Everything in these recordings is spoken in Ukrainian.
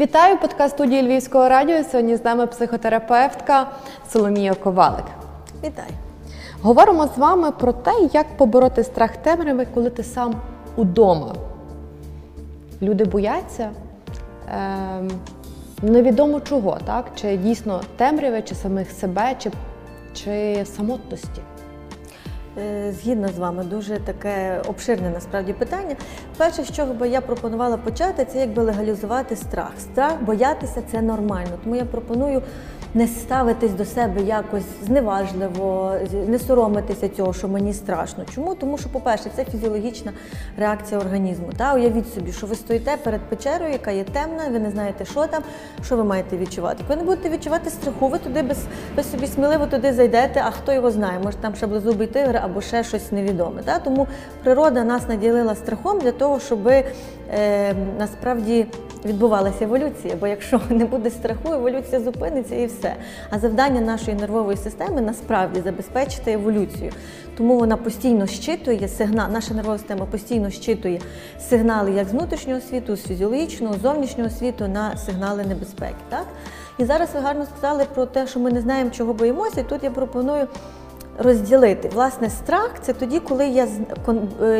Вітаю подкаст студії Львівського радіо. Сьогодні з нами психотерапевтка Соломія Ковалик. Вітаю. Говоримо з вами про те, як побороти страх темряви, коли ти сам удома. Люди бояться е, невідомо чого, так? Чи дійсно темряви, чи самих себе, чи, чи самотності. Е, Згідно з вами, дуже таке обширне насправді питання. Перше, з чого би я пропонувала почати, це якби легалізувати страх. Страх боятися це нормально. Тому я пропоную не ставитись до себе якось зневажливо, не соромитися цього, що мені страшно. Чому? Тому що, по-перше, це фізіологічна реакція організму. Та уявіть собі, що ви стоїте перед печерою, яка є темна, ви не знаєте, що там, що ви маєте відчувати. Ви не будете відчувати страху, ви туди без, без собі сміливо туди зайдете, а хто його знає, може там шаблезубий тигр або ще щось невідоме. Та? Тому природа нас наділила страхом для того, щоб е, насправді відбувалася еволюція. Бо якщо не буде страху, еволюція зупиниться і все. А завдання нашої нервової системи насправді забезпечити еволюцію. Тому вона постійно щитує сигнал, наша нервова система постійно щитує сигнали як з внутрішнього світу, з фізіологічного, з зовнішнього світу на сигнали небезпеки. Так? І зараз ви гарно сказали про те, що ми не знаємо, чого боїмося. І тут я пропоную розділити. Власне, страх це тоді, коли є,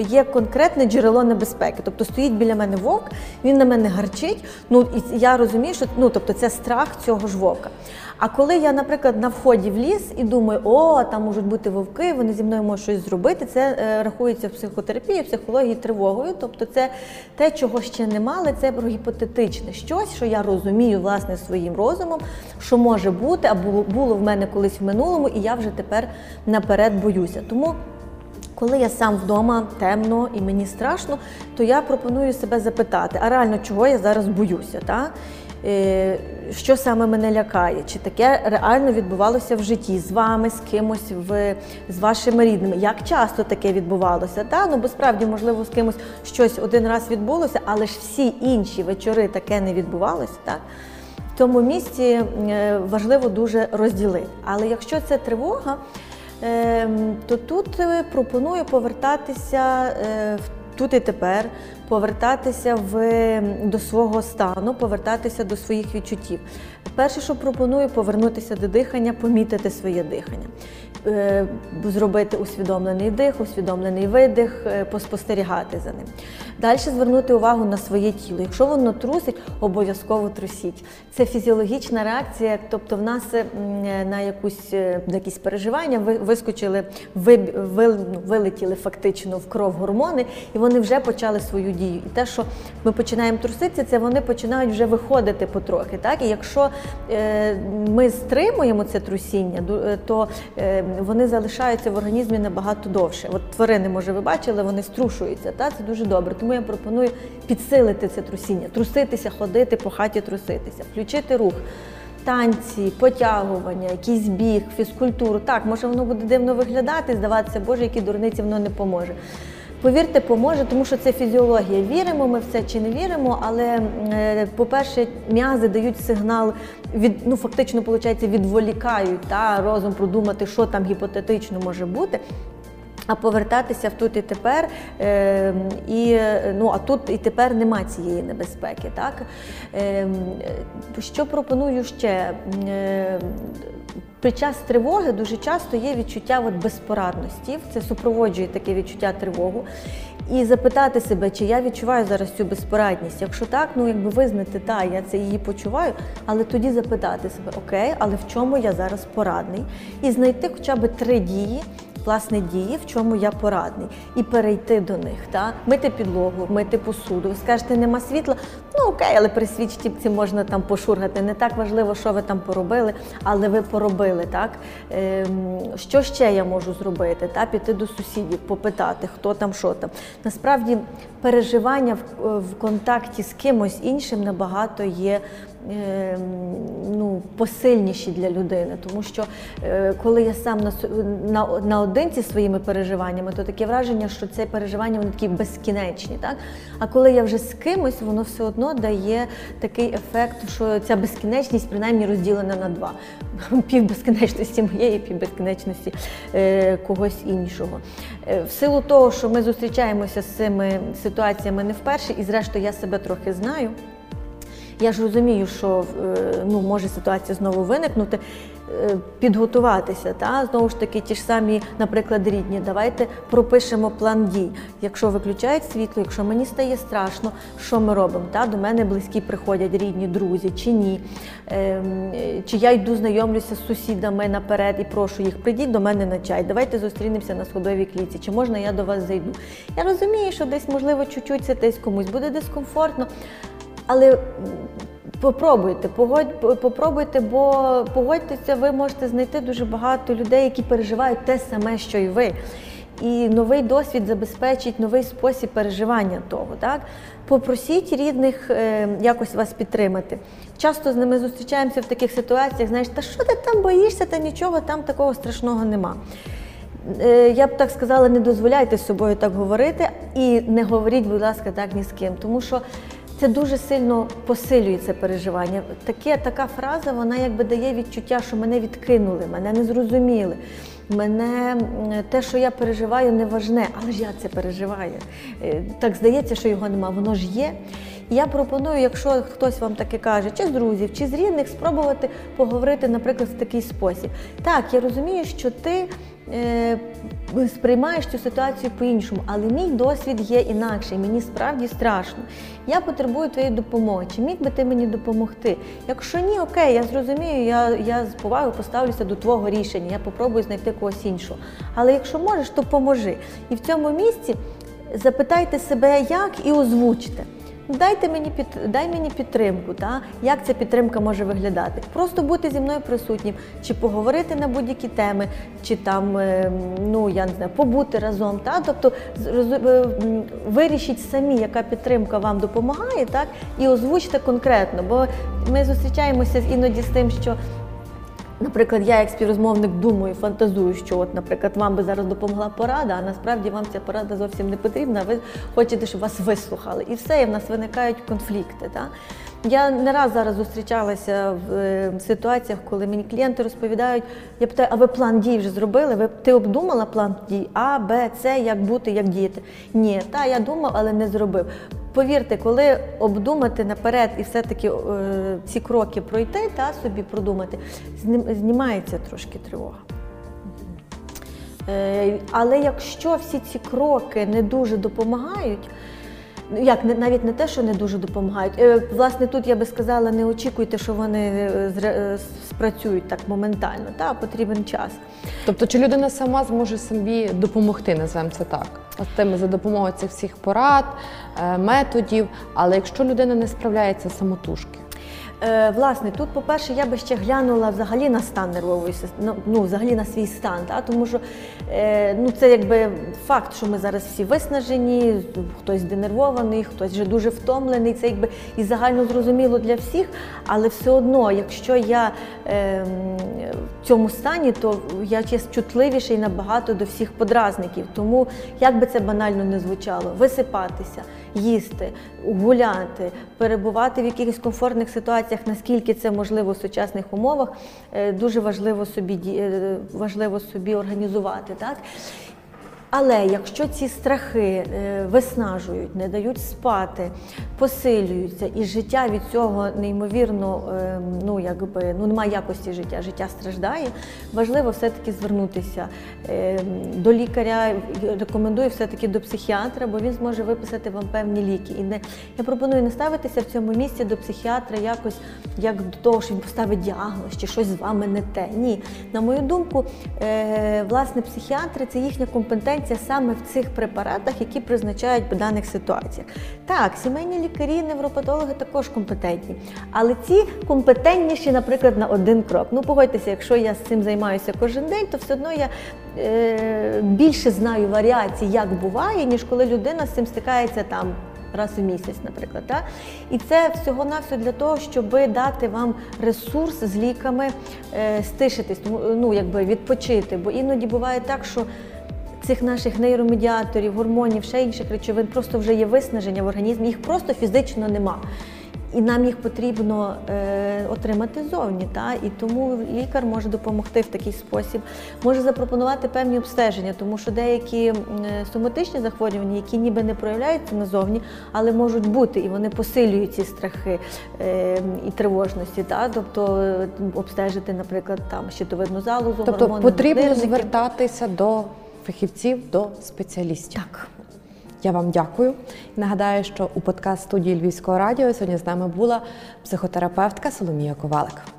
є конкретне джерело небезпеки. Тобто стоїть біля мене вовк, він на мене гарчить. Ну і я розумію, що ну, тобто це страх цього ж вовка. А коли я, наприклад, на вході в ліс і думаю, о, там можуть бути вовки, вони зі мною можуть щось зробити, це е, рахується в психотерапії, психології тривогою. Тобто, це те, чого ще не мали, це про гіпотетичне щось, що я розумію власне своїм розумом, що може бути, або було в мене колись в минулому, і я вже тепер наперед боюся. Тому. Коли я сам вдома темно і мені страшно, то я пропоную себе запитати, а реально чого я зараз боюся? Та? Е, що саме мене лякає? Чи таке реально відбувалося в житті з вами, з кимось, в, з вашими рідними? Як часто таке відбувалося? Та? Ну, бо справді, можливо, з кимось щось один раз відбулося, але ж всі інші вечори таке не відбувалося. Так? В цьому місці е, важливо дуже розділити. Але якщо це тривога, Ем, то тут е, пропоную повертатися в тут і тепер, повертатися в, до свого стану, повертатися до своїх відчуттів. Перше, що пропоную, повернутися до дихання, помітити своє дихання, зробити усвідомлений дих, усвідомлений видих, е, поспостерігати за ним. Далі звернути увагу на своє тіло. Якщо воно трусить, обов'язково трусіть. Це фізіологічна реакція, тобто в нас е, на якусь на якісь переживання вискочили, вилетіли фактично в кров гормони, і вони вже почали свою дію. І те, що ми починаємо труситися, це вони починають вже виходити потрохи. Так? І якщо е, ми стримуємо це трусіння, е, то е, вони залишаються в організмі набагато довше. От тварини, може, ви бачили, вони струшуються. Та Це дуже добре. Тому я пропоную підсилити це трусіння, труситися, ходити по хаті, труситися, включити рух. Танці, потягування, якийсь біг, фізкультуру. Так, може воно буде дивно виглядати, здаватися, Боже, які дурниці воно не поможе. Повірте, поможе, тому що це фізіологія. Віримо ми в це чи не віримо, але, е, по-перше, м'язи дають сигнал, від, ну фактично, виходить, відволікають та розум продумати, що там гіпотетично може бути. А повертатися в тут і тепер, е, і ну а тут і тепер нема цієї небезпеки. Так е, що пропоную ще? Під час тривоги дуже часто є відчуття от безпорадності, це супроводжує таке відчуття тривогу. І запитати себе, чи я відчуваю зараз цю безпорадність. Якщо так, ну якби визнати, так, я це її почуваю, але тоді запитати себе, окей, але в чому я зараз порадний? І знайти хоча б три дії власне дії, в чому я порадний, і перейти до них. Та? Мити підлогу, мити посуду. Ви скажете, нема світла. Окей, але при свічці можна там пошургати. Не так важливо, що ви там поробили, але ви поробили. так? Ем, Що ще я можу зробити? Та? Піти до сусідів, попитати, хто там, що там. Насправді переживання в, контакті з кимось іншим набагато є Ем, ну, посильніші для людини, тому що е, коли я сам на, на, наодинці своїми переживаннями, то таке враження, що це переживання вони такі безкінечні. Так? А коли я вже з кимось, воно все одно дає такий ефект, що ця безкінечність принаймні розділена на два: пів безкінечності моєї, пів безкінечності е, когось іншого. Е, в силу того, що ми зустрічаємося з цими ситуаціями не вперше, і зрештою я себе трохи знаю. Я ж розумію, що е, ну, може ситуація знову виникнути, підготуватися. Та? Знову ж таки, ті ж самі, наприклад, рідні. Давайте пропишемо план дій. Якщо виключають світло, якщо мені стає страшно, що ми робимо? Та? До мене близькі приходять рідні, друзі чи ні. Ем, е, Чи я йду знайомлюся з сусідами наперед і прошу їх, прийдіть до мене на чай, давайте зустрінемося на сходовій кліці, чи можна я до вас зайду. Я розумію, що десь, можливо, чуть-чуть це десь комусь буде дискомфортно, але попробуйте, погодь, попробуйте, бо погодьтеся, ви можете знайти дуже багато людей, які переживають те саме, що й ви. І новий досвід забезпечить новий спосіб переживання того. Так? Попросіть рідних е, якось вас підтримати. Часто з ними зустрічаємося в таких ситуаціях, знаєш, та що ти там боїшся, та нічого там такого страшного нема. Е, Я б так сказала, не дозволяйте з собою так говорити і не говоріть, будь ласка, так ні з ким. Тому що це дуже сильно посилює це переживання. Таке, така фраза, вона якби дає відчуття, що мене відкинули, мене не зрозуміли. Мене те, що я переживаю, не важне, але ж я це переживаю. Е, Так здається, що його нема, воно ж є. І Я пропоную, якщо хтось вам таке каже, чи з друзів, чи з рідних, спробувати поговорити, наприклад, в такий спосіб. Так, я розумію, що ти сприймаєш цю ситуацію по-іншому, але мій досвід є інакший, мені справді страшно. Я потребую твоєї допомоги. Чи міг би ти мені допомогти? Якщо ні, окей, я зрозумію, я, я з повагою поставлюся до твого рішення, я попробую знайти когось іншого. Але якщо можеш, то поможи. І в цьому місці запитайте себе, як, і озвучте. Дайте мені під дай мені підтримку, та як ця підтримка може виглядати? Просто бути зі мною присутнім, чи поговорити на будь-які теми, чи там е, ну я не знаю, побути разом. Та тобто е, вирішіть самі, яка підтримка вам допомагає, так і озвучте конкретно. Бо ми зустрічаємося іноді з тим, що Наприклад, я як співрозмовник думаю, фантазую, що от, наприклад, вам би зараз допомогла порада, а насправді вам ця порада зовсім не потрібна. Ви хочете, щоб вас вислухали. І все, і в нас виникають конфлікти. Та? Я не раз зараз зустрічалася в е, ситуаціях, коли мені клієнти розповідають, я питаю, а ви план дій вже зробили? Ви ти обдумала план дій А, Б, С, як бути, як діяти? Ні, та я думав, але не зробив. Повірте, коли обдумати наперед і все-таки е, ці кроки пройти та собі продумати, знімається трошки тривога. Е, але якщо всі ці кроки не дуже допомагають, ну, як навіть не те, що не дуже допомагають. е, Власне, тут я би сказала, не очікуйте, що вони е, е, спрацюють так моментально. Та потрібен час. Тобто, чи людина сама зможе собі допомогти, називаємо це так, тими за допомогою цих всіх порад, е, методів. Але якщо людина не справляється самотужки, власне, тут, по-перше, я би ще глянула взагалі на стан нервової системи, ну, взагалі на свій стан, та? тому що е, ну, це якби факт, що ми зараз всі виснажені, хтось денервований, хтось вже дуже втомлений. Це якби і загально зрозуміло для всіх, але все одно, якщо я е, в цьому стані, то я чутливіший набагато до всіх подразників. Тому, як би це банально не звучало, висипатися, їсти, гуляти, перебувати в якихось комфортних ситуаціях, наскільки це можливо в сучасних умовах, е, дуже важливо собі е, важливо собі організувати. Так? Але якщо ці страхи е, виснажують, не дають спати, посилюються, і життя від цього неймовірно, е, ну якби ну немає якості життя, життя страждає. Важливо все-таки звернутися е, до лікаря. Рекомендую все-таки до психіатра, бо він зможе виписати вам певні ліки. І не я пропоную не ставитися в цьому місці до психіатра якось як до того, що він поставить діагноз чи щось з вами не те. Ні, на мою думку, е, власне, психіатри це їхня компетенція саме в цих препаратах, які призначають в даних ситуаціях. Так, сімейні лікарі, невропатологи також компетентні, але ці компетентніші, наприклад, на один крок. Ну, погодьтеся, якщо я з цим займаюся кожен день, то все одно я е, більше знаю варіацій, як буває, ніж коли людина з цим стикається там раз у місяць, наприклад. Так? І це всього-навсього для того, щоб дати вам ресурс з ліками е, стишитись, тому, ну, якби відпочити. Бо іноді буває так, що цих наших нейромедіаторів, гормонів, ще інших речовин просто вже є виснаження в організмі, їх просто фізично нема. і нам їх потрібно е, отримати зовні. Та? І тому лікар може допомогти в такий спосіб, може запропонувати певні обстеження, тому що деякі е, соматичні захворювання, які ніби не проявляються назовні, але можуть бути, і вони посилюють ці страхи е, і тривожності. Та? Тобто е, обстежити, наприклад, там щитовидну залозу, Тобто гормони потрібно звертатися до фахівців, до спеціалістів. Так. Я вам дякую. Нагадаю, що у подкаст студії Львівського радіо сьогодні з нами була психотерапевтка Соломія Ковалик.